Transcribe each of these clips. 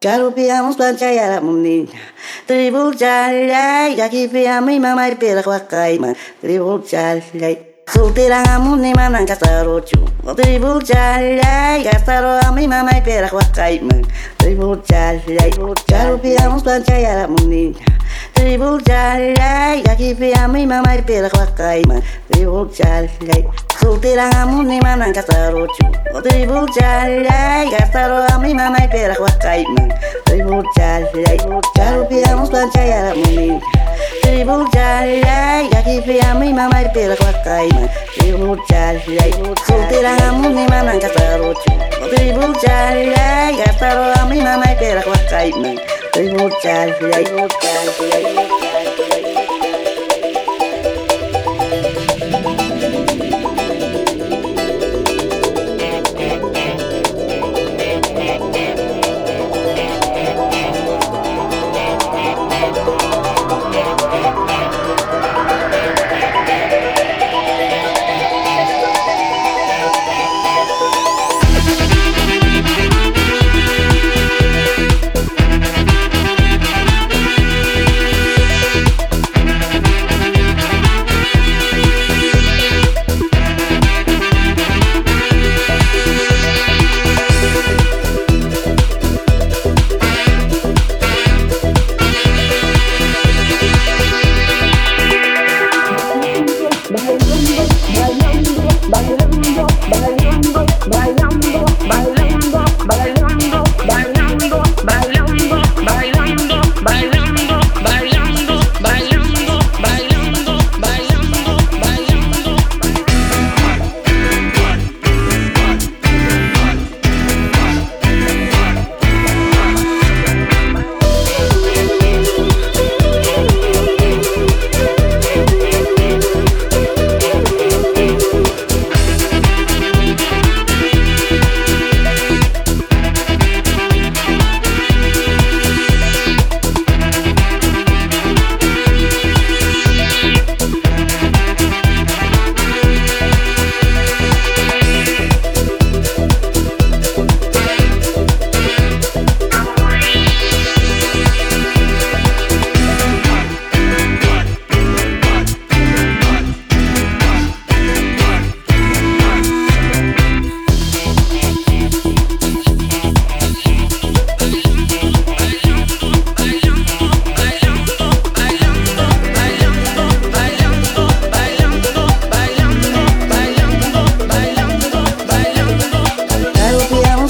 Carupiamos plancha y aramunin. Tribul chalay, yaki piamo y mamá y pera huacayman. Tribul chalay. Soltera amor ni manan casaro chu. Tribul chalay, casaro a mi mamá y pera huacayman. Tribul chalay. Carupiamos plancha y aramunin. Revoltarei, aqui vem a minha mamãe pela quacaima. Revoltarei, solteira a muni manan casarocho. Revoltarei, casaro a minha mamãe pela quacaima. Revoltarei, caro piamos planchayar a muni. Revoltarei, aqui vem a minha mamãe pela quacaima. Revoltarei, solteira a muni manan casarocho. Revoltarei, casaro a minha mamãe pela quacaima. I won't die, won't. My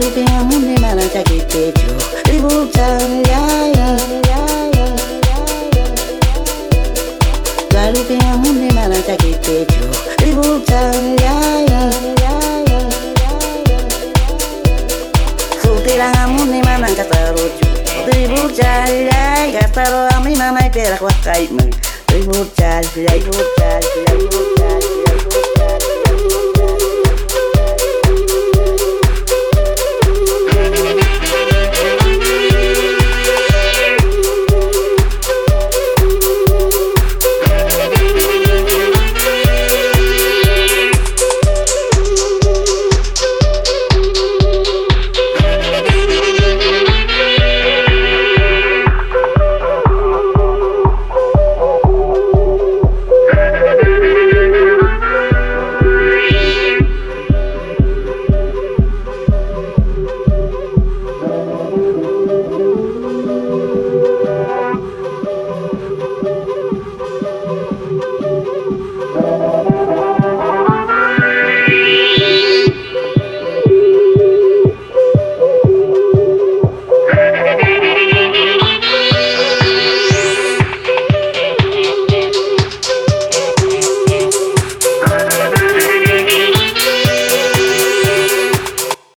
Aripe amune mala chaketecho Ributa yaya Aripe amune mala chaketecho Ributa yaya Futira amune mala katarocho Ributa yaya Kataro amina naipera kwa kaima. Ributa yaya Ributa yaya